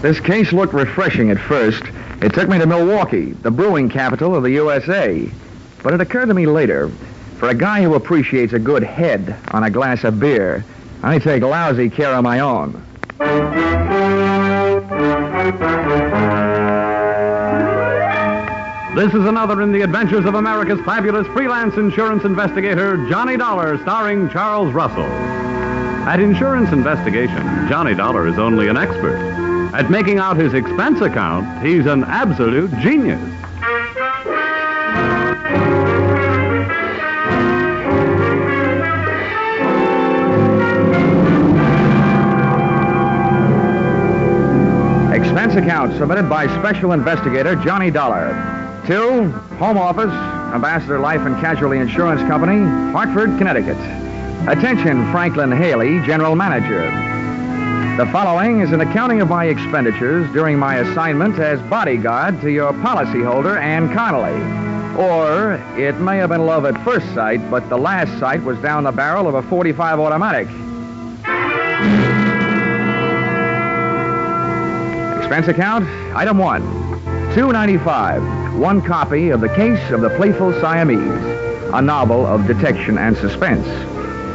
This case looked refreshing at first. It took me to Milwaukee, the brewing capital of the USA. But it occurred to me later, for a guy who appreciates a good head on a glass of beer, I take lousy care of my own. This is another in the adventures of America's fabulous freelance insurance investigator, Johnny Dollar, starring Charles Russell. At Insurance Investigation, Johnny Dollar is only an expert. At making out his expense account, he's an absolute genius. Expense account submitted by Special Investigator Johnny Dollar. To Home Office, Ambassador Life and Casualty Insurance Company, Hartford, Connecticut. Attention, Franklin Haley, General Manager. The following is an accounting of my expenditures during my assignment as bodyguard to your policyholder, Ann Connelly. Or it may have been love at first sight, but the last sight was down the barrel of a 45 automatic. Expense account, item one, 295. One copy of The Case of the Playful Siamese, a novel of detection and suspense.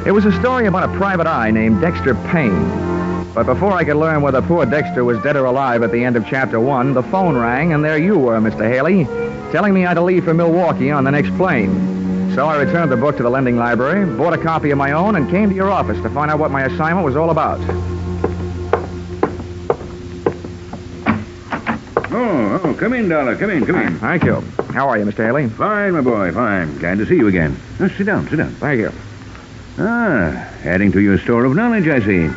It was a story about a private eye named Dexter Payne. But before I could learn whether poor Dexter was dead or alive at the end of chapter one, the phone rang, and there you were, Mr. Haley, telling me I had to leave for Milwaukee on the next plane. So I returned the book to the lending library, bought a copy of my own, and came to your office to find out what my assignment was all about. Oh, oh, come in, Dollar. Come in, come in. Thank you. How are you, Mr. Haley? Fine, my boy, fine. Glad to see you again. Now, sit down, sit down. Thank you. Ah, adding to your store of knowledge, I see.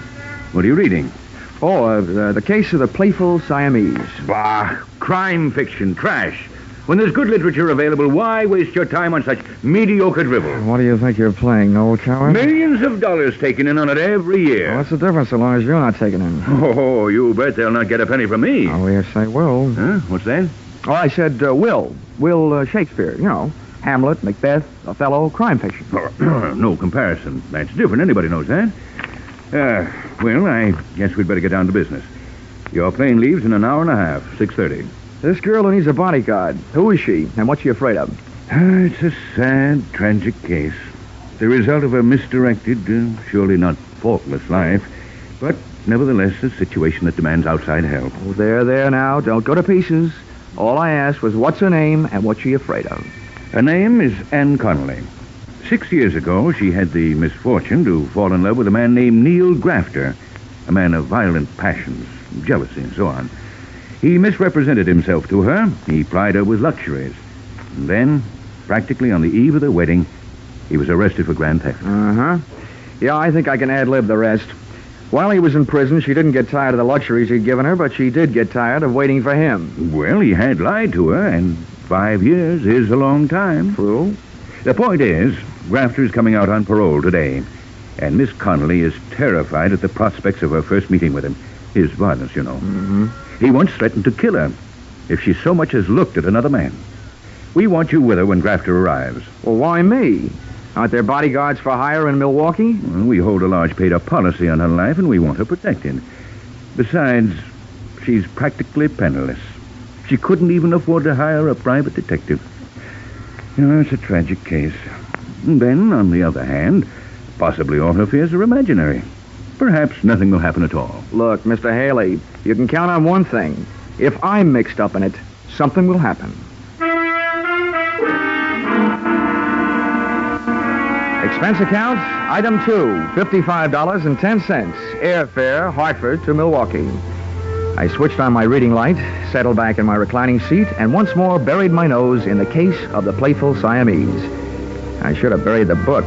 What are you reading? Oh, uh, the, case of the Playful Siamese. Bah, crime fiction, trash. When there's good literature available, why waste your time on such mediocre drivel? What do you think you're playing, old coward? Millions of dollars taken in on it every year. What's the difference so long as you're not taking in? Oh, you bet they'll not get a penny from me. Oh, yes, they will. Huh? What's that? Oh, I said uh, Will. Will uh, Shakespeare. You know, Hamlet, Macbeth, Othello, crime fiction. no comparison. That's different. Anybody knows that. Uh, well, I guess we'd better get down to business. Your plane leaves in an hour and a half, 6.30. This girl who needs a bodyguard. Who is she, and what's she afraid of? Ah, it's a sad, tragic case. The result of a misdirected, uh, surely not faultless life, but nevertheless a situation that demands outside help. Oh, there, there now. Don't go to pieces. All I asked was what's her name and what's she afraid of. Her name is Anne Connelly. Six years ago, she had the misfortune to fall in love with a man named Neil Grafter, a man of violent passions, jealousy, and so on. He misrepresented himself to her. He plied her with luxuries. And then, practically on the eve of their wedding, he was arrested for grand theft. Uh huh. Yeah, I think I can ad lib the rest. While he was in prison, she didn't get tired of the luxuries he'd given her, but she did get tired of waiting for him. Well, he had lied to her, and five years is a long time. True. The point is, Grafter's coming out on parole today, and Miss Connelly is terrified at the prospects of her first meeting with him. His violence, you know. Mm-hmm. He once threatened to kill her if she so much as looked at another man. We want you with her when Grafter arrives. Well, why me? Aren't there bodyguards for hire in Milwaukee? Well, we hold a large paid-up policy on her life, and we want her protected. Besides, she's practically penniless. She couldn't even afford to hire a private detective. You know, it's a tragic case. Then, on the other hand, possibly all her fears are imaginary. Perhaps nothing will happen at all. Look, Mr. Haley, you can count on one thing. If I'm mixed up in it, something will happen. Expense account, item two, $55.10. Airfare, Hartford to Milwaukee. I switched on my reading light, settled back in my reclining seat, and once more buried my nose in the case of the playful Siamese. I should have buried the book.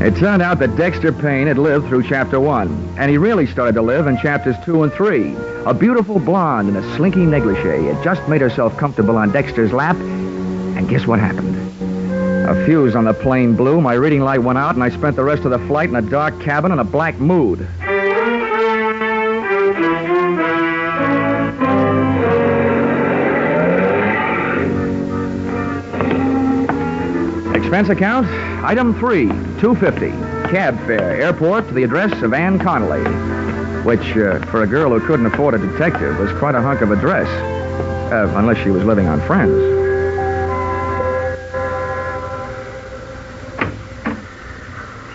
It turned out that Dexter Payne had lived through chapter one, and he really started to live in chapters two and three. A beautiful blonde in a slinky negligee had just made herself comfortable on Dexter's lap, and guess what happened? A fuse on the plane blew, my reading light went out, and I spent the rest of the flight in a dark cabin in a black mood. Expense account, item three, 250. Cab fare, airport to the address of Ann Connelly. which, uh, for a girl who couldn't afford a detective, was quite a hunk of a dress. Uh, unless she was living on friends.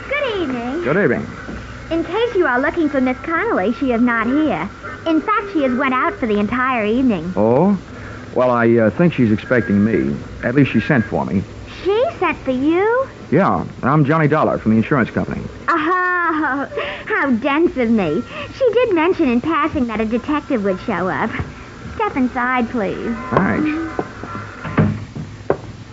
Good evening. Good evening. In case you are looking for Miss Connelly, she is not here. In fact, she has went out for the entire evening. Oh? Well, I uh, think she's expecting me. At least she sent for me. Sent for you? Yeah, I'm Johnny Dollar from the insurance company. Oh, how dense of me. She did mention in passing that a detective would show up. Step inside, please. Thanks.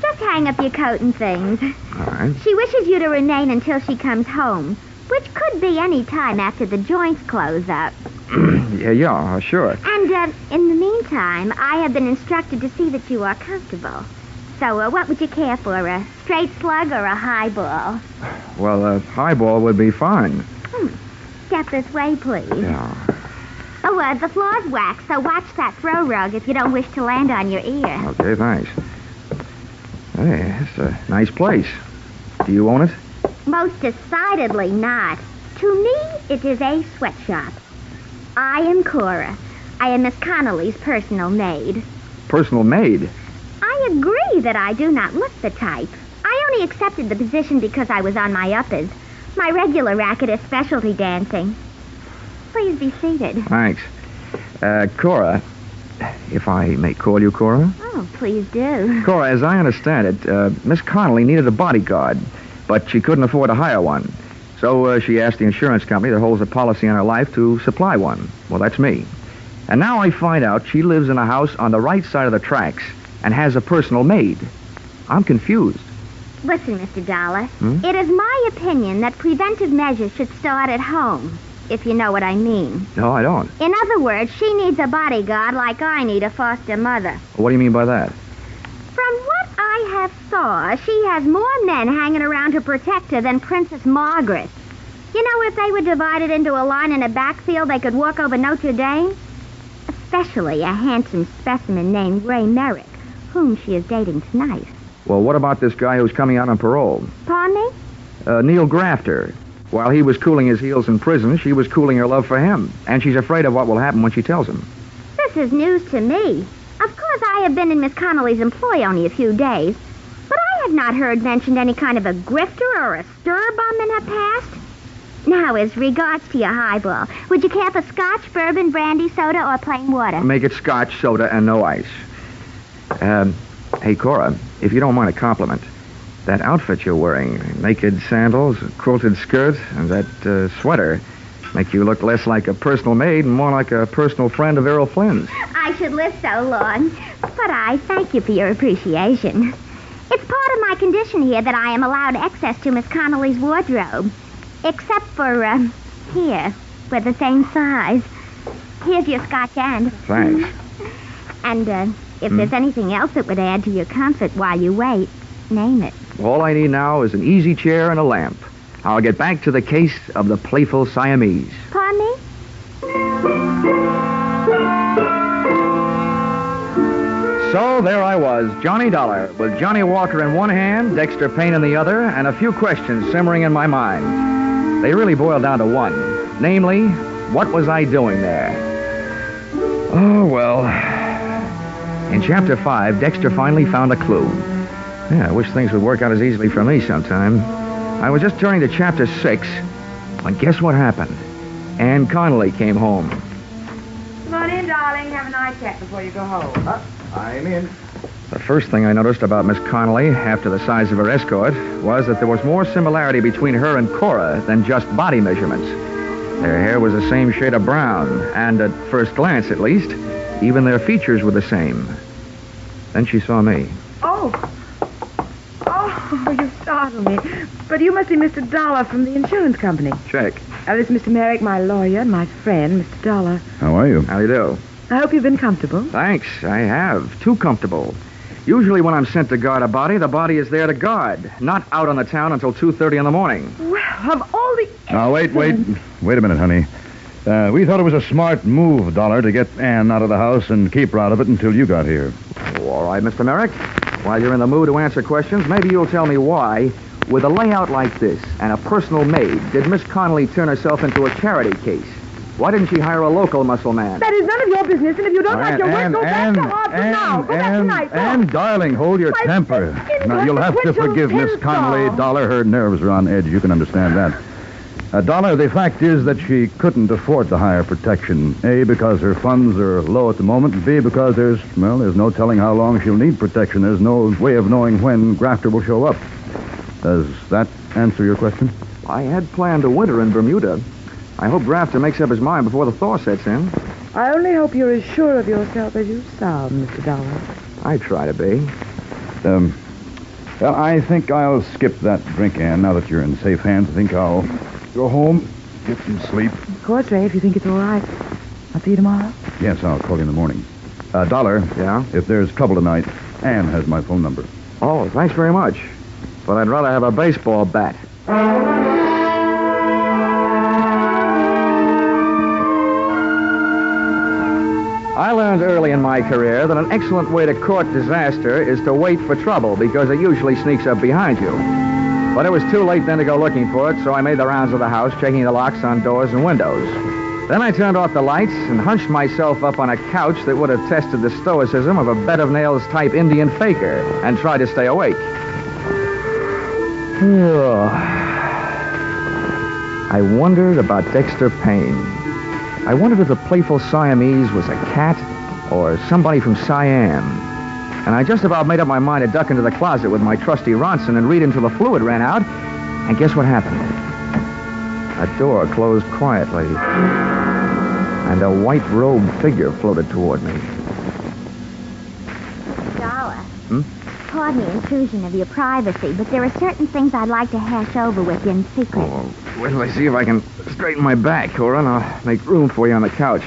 Just hang up your coat and things. All right. She wishes you to remain until she comes home, which could be any time after the joints close up. yeah, yeah, sure. And uh, in the meantime, I have been instructed to see that you are comfortable. So, uh, what would you care for, a straight slug or a highball? Well, a highball would be fine. Hmm. Step this way, please. Yeah. Oh, uh, the floor's waxed, so watch that throw rug if you don't wish to land on your ear. Okay, thanks. Hey, it's a nice place. Do you own it? Most decidedly not. To me, it is a sweatshop. I am Cora. I am Miss Connelly's personal maid. Personal maid? I agree that I do not look the type. I only accepted the position because I was on my uppers. My regular racket is specialty dancing. Please be seated. Thanks. Uh, Cora, if I may call you Cora? Oh, please do. Cora, as I understand it, uh, Miss Connelly needed a bodyguard, but she couldn't afford to hire one. So uh, she asked the insurance company that holds a policy on her life to supply one. Well, that's me. And now I find out she lives in a house on the right side of the tracks and has a personal maid. I'm confused. Listen, Mr. Dollar. Hmm? It is my opinion that preventive measures should start at home, if you know what I mean. No, I don't. In other words, she needs a bodyguard like I need a foster mother. What do you mean by that? From what I have saw, she has more men hanging around to protect her than Princess Margaret. You know, if they were divided into a line in a backfield, they could walk over Notre Dame. Especially a handsome specimen named Ray Merrick, whom she is dating tonight. Well, what about this guy who's coming out on parole? Pardon me? Uh, Neil Grafter. While he was cooling his heels in prison, she was cooling her love for him. And she's afraid of what will happen when she tells him. This is news to me. Of course, I have been in Miss Connelly's employ only a few days, but I have not heard mentioned any kind of a grifter or a stir bum in her past. Now, as regards to your highball, would you care for scotch, bourbon, brandy, soda, or plain water? Make it scotch, soda, and no ice. Um, hey, Cora, if you don't mind a compliment, that outfit you're wearing, naked sandals, quilted skirt, and that uh, sweater, make you look less like a personal maid and more like a personal friend of Errol Flynn's. I should live so long, but I thank you for your appreciation. It's part of my condition here that I am allowed access to Miss Connelly's wardrobe. Except for, uh, here, we're the same size. Here's your scotch end. Thanks. And, uh, if there's hmm? anything else that would add to your comfort while you wait, name it. All I need now is an easy chair and a lamp. I'll get back to the case of the playful Siamese. Pardon me? So there I was, Johnny Dollar, with Johnny Walker in one hand, Dexter Payne in the other, and a few questions simmering in my mind. They really boiled down to one. Namely, what was I doing there? Oh, well. In chapter 5, Dexter finally found a clue. Yeah, I wish things would work out as easily for me sometime. I was just turning to chapter 6 when guess what happened? Ann Connelly came home. Come on in, darling. Have a night chat before you go home. Uh, I'm in. The first thing I noticed about Miss Connelly, after the size of her escort, was that there was more similarity between her and Cora than just body measurements. Their hair was the same shade of brown, and at first glance, at least, even their features were the same. Then she saw me. Oh. Oh, you startled me. But you must be Mr. Dollar from the insurance company. Check. Uh, this is Mr. Merrick, my lawyer, and my friend, Mr. Dollar. How are you? How do you do? I hope you've been comfortable. Thanks. I have. Too comfortable. Usually when I'm sent to guard a body, the body is there to guard, not out on the town until 2.30 in the morning. Well, of all the... Now, wait, wait. Wait a minute, honey. Uh, we thought it was a smart move, Dollar, to get Anne out of the house and keep her out of it until you got here. Oh, all right, Mr. Merrick. While you're in the mood to answer questions, maybe you'll tell me why, with a layout like this and a personal maid, did Miss Connelly turn herself into a charity case? Why didn't she hire a local muscle man? That is none of your business, and if you don't like and, your work, and, go and, back to Hartford now. Go back and, tonight. Go. and, darling, hold your My temper. Now, you'll have to forgive Miss tinsel. Connelly, Dollar. Her nerves are on edge. You can understand that. Uh, Dollar, the fact is that she couldn't afford to hire protection. A, because her funds are low at the moment. and B, because there's, well, there's no telling how long she'll need protection. There's no way of knowing when Grafter will show up. Does that answer your question? I had planned a winter in Bermuda. I hope Grafter makes up his mind before the thaw sets in. I only hope you're as sure of yourself as you sound, Mr. Dollar. I try to be. Um, well, I think I'll skip that drink, Anne, now that you're in safe hands. I think I'll go home, get some sleep. Of course, Ray, if you think it's all right. I'll see you tomorrow. Yes, I'll call you in the morning. Uh, Dollar, Yeah? if there's trouble tonight, Anne has my phone number. Oh, thanks very much. But I'd rather have a baseball bat. I learned early in my career that an excellent way to court disaster is to wait for trouble because it usually sneaks up behind you. But it was too late then to go looking for it, so I made the rounds of the house, checking the locks on doors and windows. Then I turned off the lights and hunched myself up on a couch that would have tested the stoicism of a bed of nails type Indian faker and tried to stay awake. I wondered about Dexter Payne. I wondered if the playful Siamese was a cat or somebody from Siam. And I just about made up my mind to duck into the closet with my trusty Ronson and read until the fluid ran out. And guess what happened? A door closed quietly, and a white robed figure floated toward me. Dollar. Hmm? Pardon the intrusion of your privacy, but there are certain things I'd like to hash over with you in secret. Oh, wait till I see if I can straighten my back, Cora, and I'll make room for you on the couch.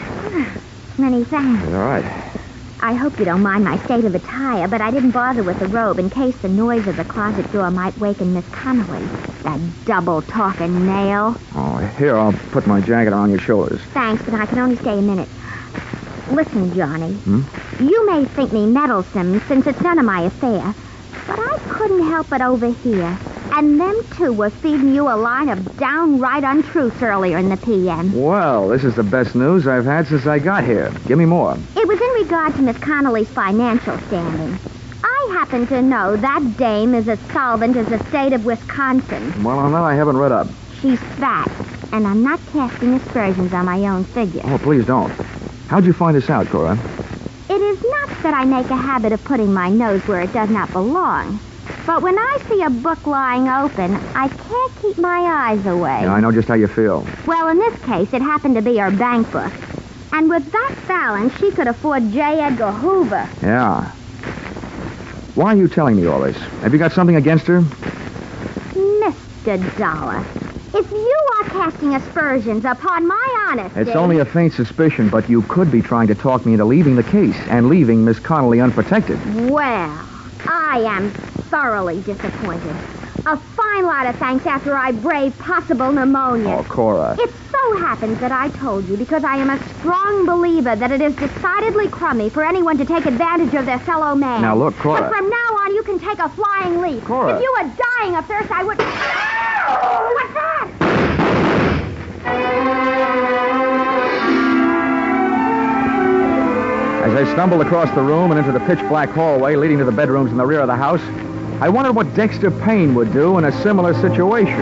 Many thanks. All right. I hope you don't mind my state of attire, but I didn't bother with the robe in case the noise of the closet door might waken Miss Connelly. That double talking nail. Oh, here, I'll put my jacket on your shoulders. Thanks, but I can only stay a minute. Listen, Johnny. Hmm? You may think me meddlesome since it's none of my affair, but I couldn't help but overhear. And them two were feeding you a line of downright untruths earlier in the PM. Well, this is the best news I've had since I got here. Give me more. It was in regard to Miss Connelly's financial standing. I happen to know that dame is as solvent as the state of Wisconsin. Well, on that, I haven't read up. She's fat, and I'm not casting aspersions on my own figure. Oh, please don't. How'd you find this out, Cora? It is not that I make a habit of putting my nose where it does not belong. But when I see a book lying open, I can't keep my eyes away. Yeah, I know just how you feel. Well, in this case, it happened to be her bank book. And with that balance, she could afford J. Edgar Hoover. Yeah. Why are you telling me all this? Have you got something against her? Mr. Dollar, if you are casting aspersions upon my honesty... It's only a faint suspicion, but you could be trying to talk me into leaving the case and leaving Miss Connelly unprotected. Well, I am thoroughly disappointed. A fine lot of thanks after I braved possible pneumonia. Oh, Cora. It so happens that I told you because I am a strong believer that it is decidedly crummy for anyone to take advantage of their fellow man. Now, look, Cora. But from now on, you can take a flying leap. Cora. If you were dying of thirst, I would. What's that? As I stumbled across the room and into the pitch black hallway leading to the bedrooms in the rear of the house, I wondered what Dexter Payne would do in a similar situation.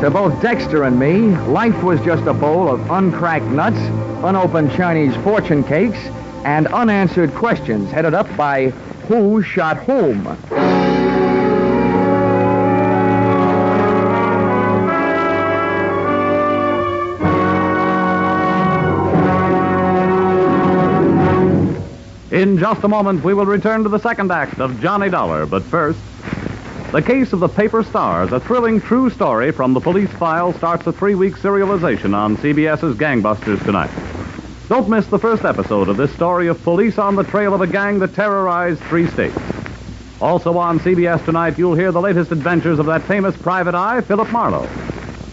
To both Dexter and me, life was just a bowl of uncracked nuts, unopened Chinese fortune cakes, and unanswered questions headed up by Who Shot Whom? In just a moment, we will return to the second act of Johnny Dollar. But first, the case of the Paper Stars, a thrilling true story from the police file, starts a three week serialization on CBS's Gangbusters tonight. Don't miss the first episode of this story of police on the trail of a gang that terrorized three states. Also on CBS tonight, you'll hear the latest adventures of that famous private eye, Philip Marlowe.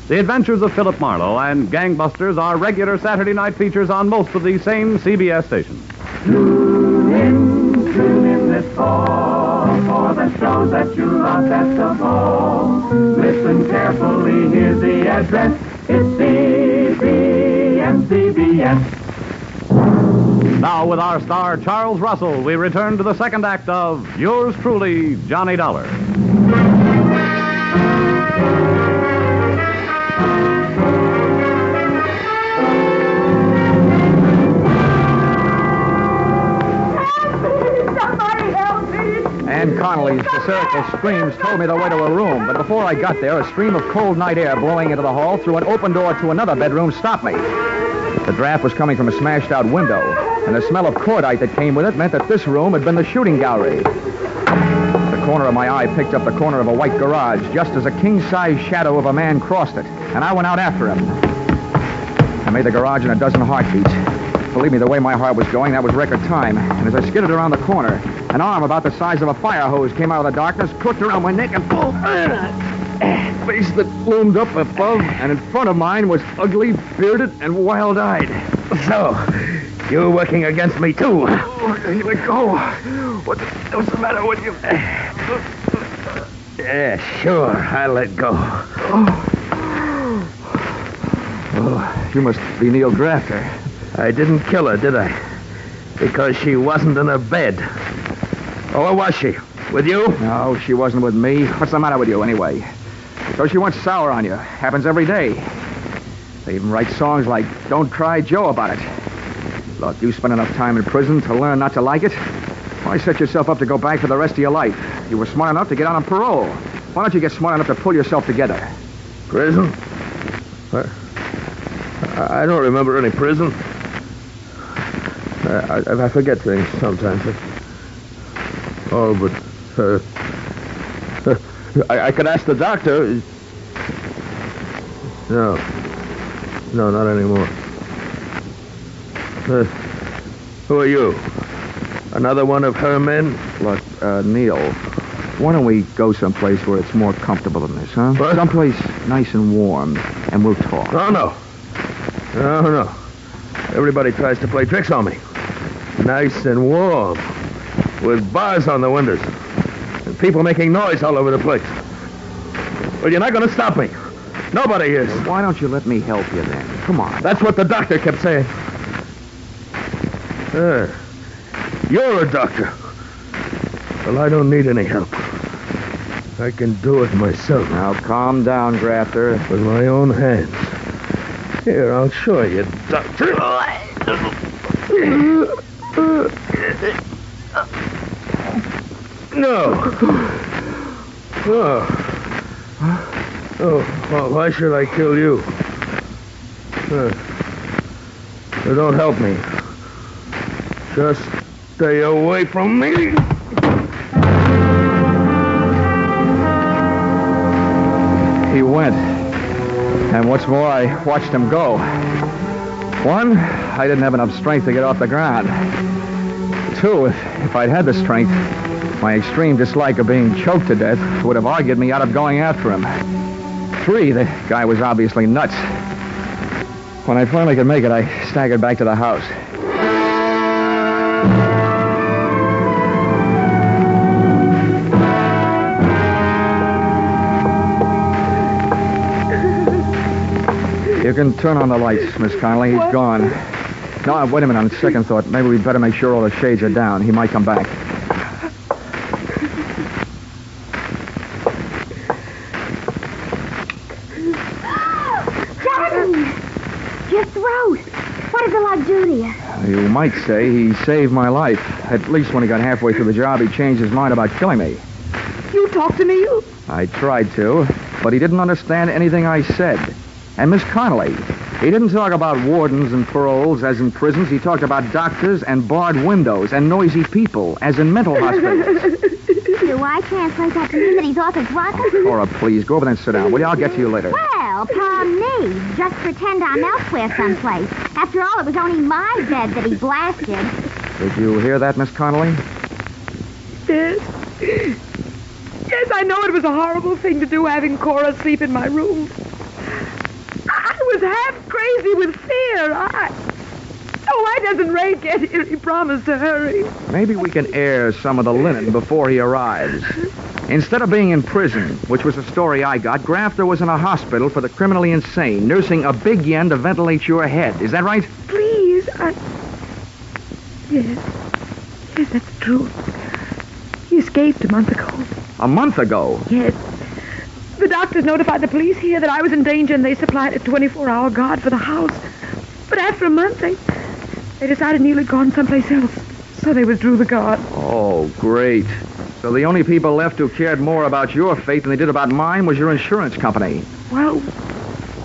The Adventures of Philip Marlowe and Gangbusters are regular Saturday night features on most of these same CBS stations. Tune in, tune in this fall for the shows that you love best of all. Listen carefully, here's the address. It's CBMCB CBS. Now, with our star Charles Russell, we return to the second act of Yours Truly, Johnny Dollar. Ann Connelly's hysterical screams told me the way to her room, but before I got there, a stream of cold night air blowing into the hall through an open door to another bedroom stopped me. The draft was coming from a smashed out window, and the smell of cordite that came with it meant that this room had been the shooting gallery. The corner of my eye picked up the corner of a white garage just as a king size shadow of a man crossed it, and I went out after him. I made the garage in a dozen heartbeats. Believe me, the way my heart was going, that was record time. And as I skidded around the corner, an arm about the size of a fire hose came out of the darkness, crooked around my neck, and pulled. A face that loomed up above and in front of mine was ugly, bearded, and wild-eyed. So, you're working against me, too. Oh, let go. What the, what's the matter with you? Yeah, sure. I'll let go. Oh. oh, you must be Neil Grafter. I didn't kill her, did I? Because she wasn't in her bed. Or where was she? With you? No, she wasn't with me. What's the matter with you, anyway? So she went sour on you. Happens every day. They even write songs like Don't Cry Joe about it. Look, you spent enough time in prison to learn not to like it. Why set yourself up to go back for the rest of your life? You were smart enough to get out on parole. Why don't you get smart enough to pull yourself together? Prison? I, I don't remember any prison. I, I, I forget things sometimes. Oh, but uh, I, I could ask the doctor. No, no, not anymore. Uh, who are you? Another one of her men? Look, uh, Neil, why don't we go someplace where it's more comfortable than this, huh? What? Someplace nice and warm, and we'll talk. Oh, no. No, no. Everybody tries to play tricks on me. Nice and warm. With bars on the windows. And people making noise all over the place. Well, you're not going to stop me. Nobody is. Why don't you let me help you then? Come on. That's what the doctor kept saying. Uh, you're a doctor. Well, I don't need any help. I can do it myself. Now, calm down, Grafter. With my own hands. Here, I'll show you, doctor. No. Oh. Oh, well, why should I kill you? Uh, don't help me. Just stay away from me. He went. And what's more, I watched him go. One, I didn't have enough strength to get off the ground. Two, if, if I'd had the strength, my extreme dislike of being choked to death would have argued me out of going after him. Three, the guy was obviously nuts. When I finally could make it, I staggered back to the house. You can turn on the lights, Miss Connelly. He's gone. No, uh, wait a minute. On second thought, maybe we'd better make sure all the shades are down. He might come back. Johnny! Your throat! What the log you? You might say he saved my life. At least when he got halfway through the job, he changed his mind about killing me. You talked to me. I tried to, but he didn't understand anything I said. And Miss Connelly, he didn't talk about wardens and paroles as in prisons. He talked about doctors and barred windows and noisy people as in mental hospitals. Do I translate that to mean that he's off his rocker? Cora, please, go over there and sit down, will you? I'll get to you later. Well, palm me. Just pretend I'm elsewhere someplace. After all, it was only my bed that he blasted. Did you hear that, Miss Connelly? Yes. Yes, I know it was a horrible thing to do having Cora sleep in my room. Was half crazy with fear. I. Oh, why doesn't Ray get here? He promised to hurry. Maybe we can air some of the linen before he arrives. Instead of being in prison, which was the story I got, Grafter was in a hospital for the criminally insane, nursing a big yen to ventilate your head. Is that right? Please, please. I. Yes. Yes, that's true. He escaped a month ago. A month ago. Yes. The doctors notified the police here that I was in danger and they supplied a 24 hour guard for the house. But after a month, they, they decided Neil had gone someplace else. So they withdrew the guard. Oh, great. So the only people left who cared more about your fate than they did about mine was your insurance company. Well,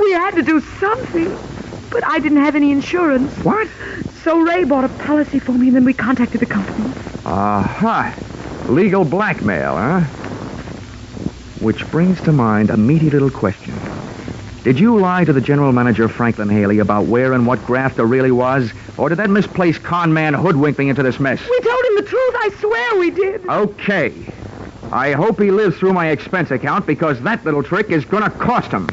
we had to do something. But I didn't have any insurance. What? So Ray bought a policy for me and then we contacted the company. Aha. Legal blackmail, huh? Which brings to mind a meaty little question. Did you lie to the general manager, Franklin Haley, about where and what Grafter really was? Or did that misplaced con man hoodwink me into this mess? We told him the truth. I swear we did. Okay. I hope he lives through my expense account because that little trick is going to cost him.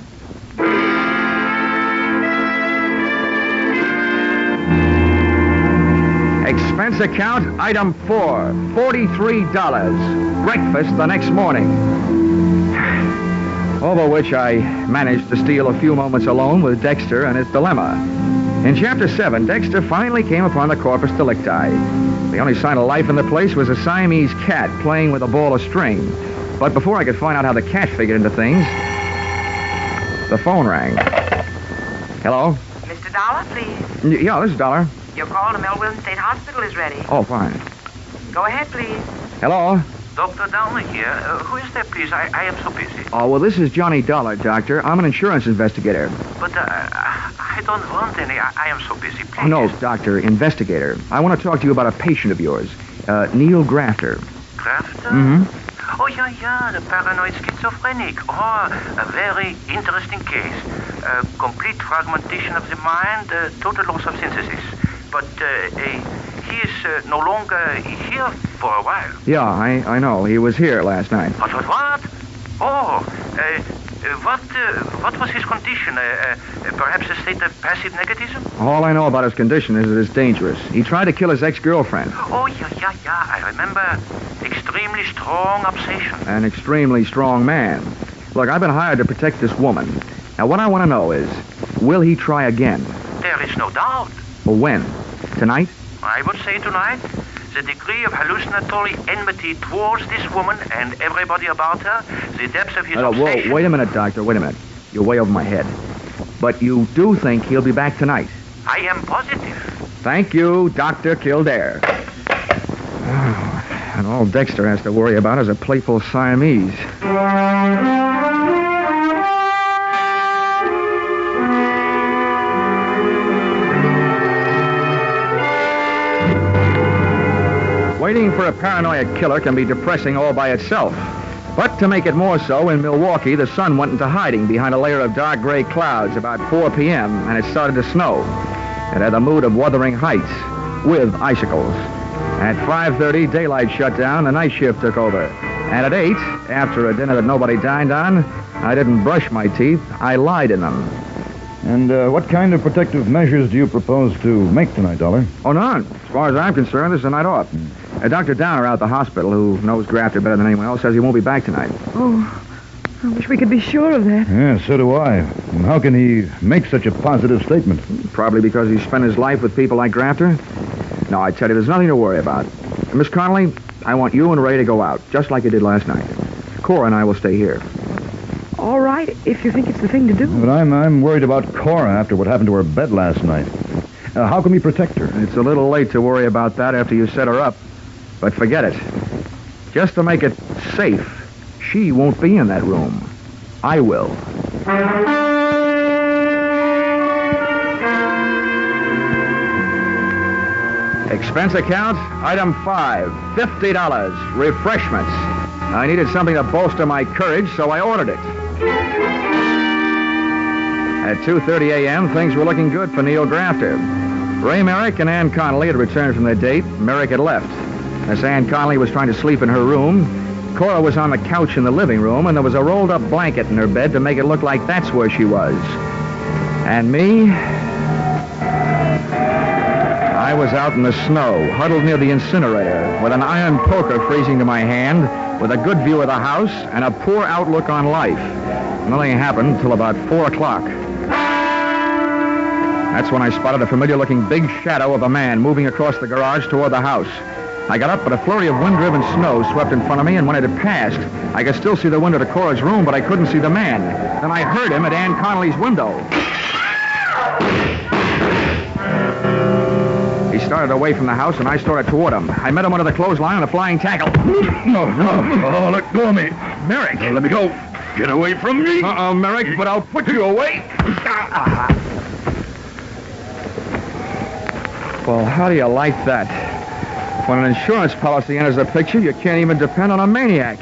Expense account, item four, $43. Breakfast the next morning. Over which I managed to steal a few moments alone with Dexter and his dilemma. In Chapter 7, Dexter finally came upon the corpus delicti. The only sign of life in the place was a Siamese cat playing with a ball of string. But before I could find out how the cat figured into things, the phone rang. Hello? Mr. Dollar, please. Y- Yeah, this is Dollar. Your call to Melville State Hospital is ready. Oh, fine. Go ahead, please. Hello? Dr. Downer here. Uh, who is there, please? I, I am so busy. Oh, well, this is Johnny Dollar, Doctor. I'm an insurance investigator. But uh, I don't want any. I, I am so busy. Please. Oh, no, Doctor, investigator. I want to talk to you about a patient of yours, uh, Neil Grafter. Grafter? Mm-hmm. Oh, yeah, yeah, the paranoid schizophrenic. Oh, a very interesting case. Uh, complete fragmentation of the mind, uh, total loss of synthesis. But uh, uh, he is uh, no longer here for a while. Yeah, I, I know. He was here last night. What, what, what? Oh, uh, uh, what, uh, what was his condition? Uh, uh, perhaps a state of passive negativism? All I know about his condition is that it's dangerous. He tried to kill his ex-girlfriend. Oh, yeah, yeah, yeah. I remember. Extremely strong obsession. An extremely strong man. Look, I've been hired to protect this woman. Now, what I want to know is, will he try again? There is no doubt. When? Tonight? I would say tonight, the degree of hallucinatory enmity towards this woman and everybody about her, the depth of his Uh, whoa, obsession. wait a minute, Doctor. Wait a minute. You're way over my head. But you do think he'll be back tonight? I am positive. Thank you, Dr. Kildare. Oh, and all Dexter has to worry about is a playful Siamese. For a paranoid killer can be depressing all by itself. But to make it more so, in Milwaukee, the sun went into hiding behind a layer of dark gray clouds about 4 p.m., and it started to snow. It had a mood of Wuthering Heights, with icicles. At 5.30, daylight shut down, the night shift took over. And at 8, after a dinner that nobody dined on, I didn't brush my teeth, I lied in them. And uh, what kind of protective measures do you propose to make tonight, Dollar? Oh, none. As far as I'm concerned, this is a night off. Uh, Dr. Downer out at the hospital, who knows Grafter better than anyone else, says he won't be back tonight. Oh, I wish we could be sure of that. Yeah, so do I. And how can he make such a positive statement? Probably because he spent his life with people like Grafter. No, I tell you, there's nothing to worry about. Uh, Miss Connelly, I want you and Ray to go out, just like you did last night. Cora and I will stay here. All right, if you think it's the thing to do. But I'm I'm worried about Cora after what happened to her bed last night. Uh, how can we protect her? It's a little late to worry about that after you set her up. But forget it. Just to make it safe, she won't be in that room. I will. Expense account, item five, $50. Refreshments. I needed something to bolster my courage, so I ordered it. At 2.30 a.m., things were looking good for Neil Grafter. Ray Merrick and Ann Connelly had returned from their date. Merrick had left. As Ann Connelly was trying to sleep in her room, Cora was on the couch in the living room, and there was a rolled-up blanket in her bed to make it look like that's where she was. And me? I was out in the snow, huddled near the incinerator, with an iron poker freezing to my hand, with a good view of the house and a poor outlook on life. Nothing happened until about 4 o'clock. That's when I spotted a familiar looking big shadow of a man moving across the garage toward the house. I got up, but a flurry of wind driven snow swept in front of me, and when it had passed, I could still see the window to Cora's room, but I couldn't see the man. Then I heard him at Ann Connelly's window. He started away from the house, and I started toward him. I met him under the clothesline on a flying tackle. No, no. Oh, let go of me. Merrick! Let me go. Get away from me. Uh-uh, Merrick, but I'll put you away. Ah. Well, how do you like that? When an insurance policy enters the picture, you can't even depend on a maniac.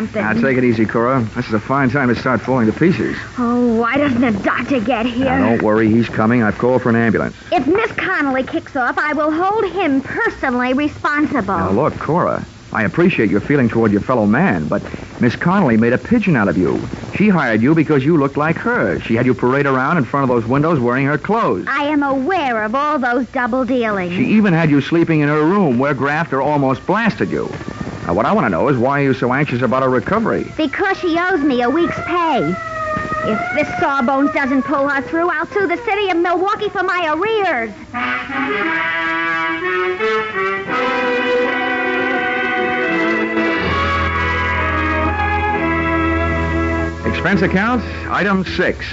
Nerves. Now, take it easy, Cora. This is a fine time to start falling to pieces. Oh, why doesn't the doctor get here? Now, don't worry, he's coming. I've called for an ambulance. If Miss Connelly kicks off, I will hold him personally responsible. Now, look, Cora, I appreciate your feeling toward your fellow man, but Miss Connelly made a pigeon out of you. She hired you because you looked like her. She had you parade around in front of those windows wearing her clothes. I am aware of all those double dealings. She even had you sleeping in her room where Grafter almost blasted you. Now, what I want to know is why are you so anxious about her recovery? Because she owes me a week's pay. If this Sawbones doesn't pull her through, I'll sue the city of Milwaukee for my arrears. Expense account, item six.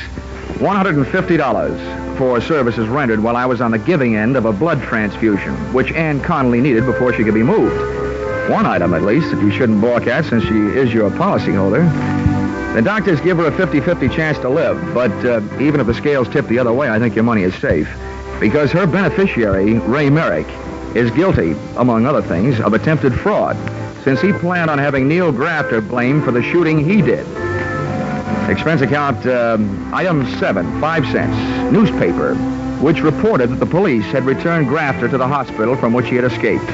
$150 for services rendered while I was on the giving end of a blood transfusion, which Ann Connelly needed before she could be moved. One item, at least, that you shouldn't at since she is your policyholder. The doctors give her a 50-50 chance to live, but uh, even if the scales tip the other way, I think your money is safe. Because her beneficiary, Ray Merrick, is guilty, among other things, of attempted fraud, since he planned on having Neil Grafter blamed for the shooting he did. Expense account, um, item seven, five cents. Newspaper, which reported that the police had returned Grafter to the hospital from which he had escaped.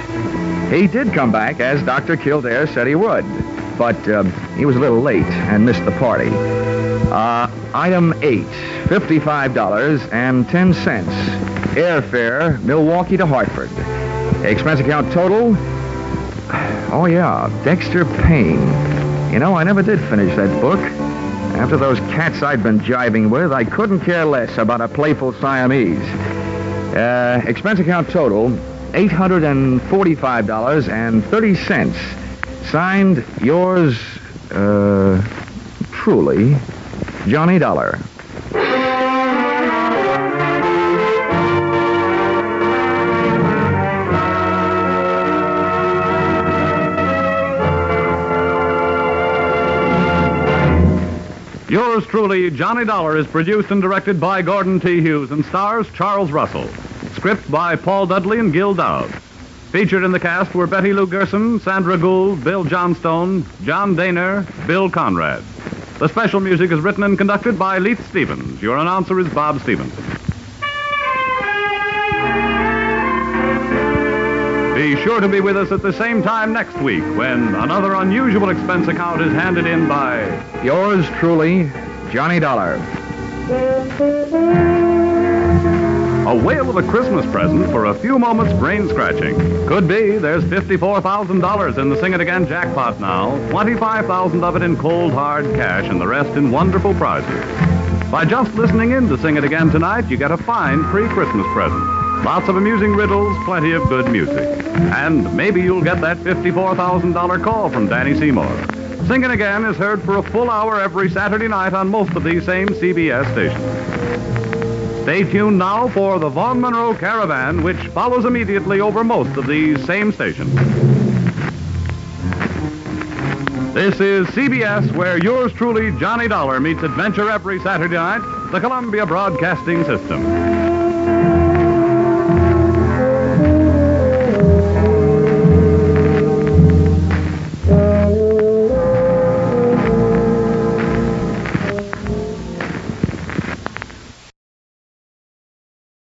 He did come back, as Dr. Kildare said he would, but um, he was a little late and missed the party. Uh, item eight, $55.10. Airfare, Milwaukee to Hartford. Expense account total, oh yeah, Dexter Payne. You know, I never did finish that book. After those cats I'd been jiving with, I couldn't care less about a playful Siamese. Uh, expense account total, $845.30. Signed, yours, uh, truly, Johnny Dollar. Yours truly, Johnny Dollar, is produced and directed by Gordon T. Hughes and stars Charles Russell. Script by Paul Dudley and Gil Doud. Featured in the cast were Betty Lou Gerson, Sandra Gould, Bill Johnstone, John Dehner, Bill Conrad. The special music is written and conducted by Leith Stevens. Your announcer is Bob Stevens. Be sure to be with us at the same time next week when another unusual expense account is handed in by Yours truly, Johnny Dollar. A whale of a Christmas present for a few moments brain scratching. Could be there's $54,000 in the Sing It Again jackpot now, 25,000 of it in cold hard cash and the rest in wonderful prizes. By just listening in to Sing It Again tonight, you get a fine pre-Christmas present. Lots of amusing riddles, plenty of good music. And maybe you'll get that $54,000 call from Danny Seymour. Sing It Again is heard for a full hour every Saturday night on most of these same CBS stations. Stay tuned now for the Vaughn Monroe Caravan, which follows immediately over most of these same stations. This is CBS, where yours truly, Johnny Dollar, meets adventure every Saturday night, the Columbia Broadcasting System.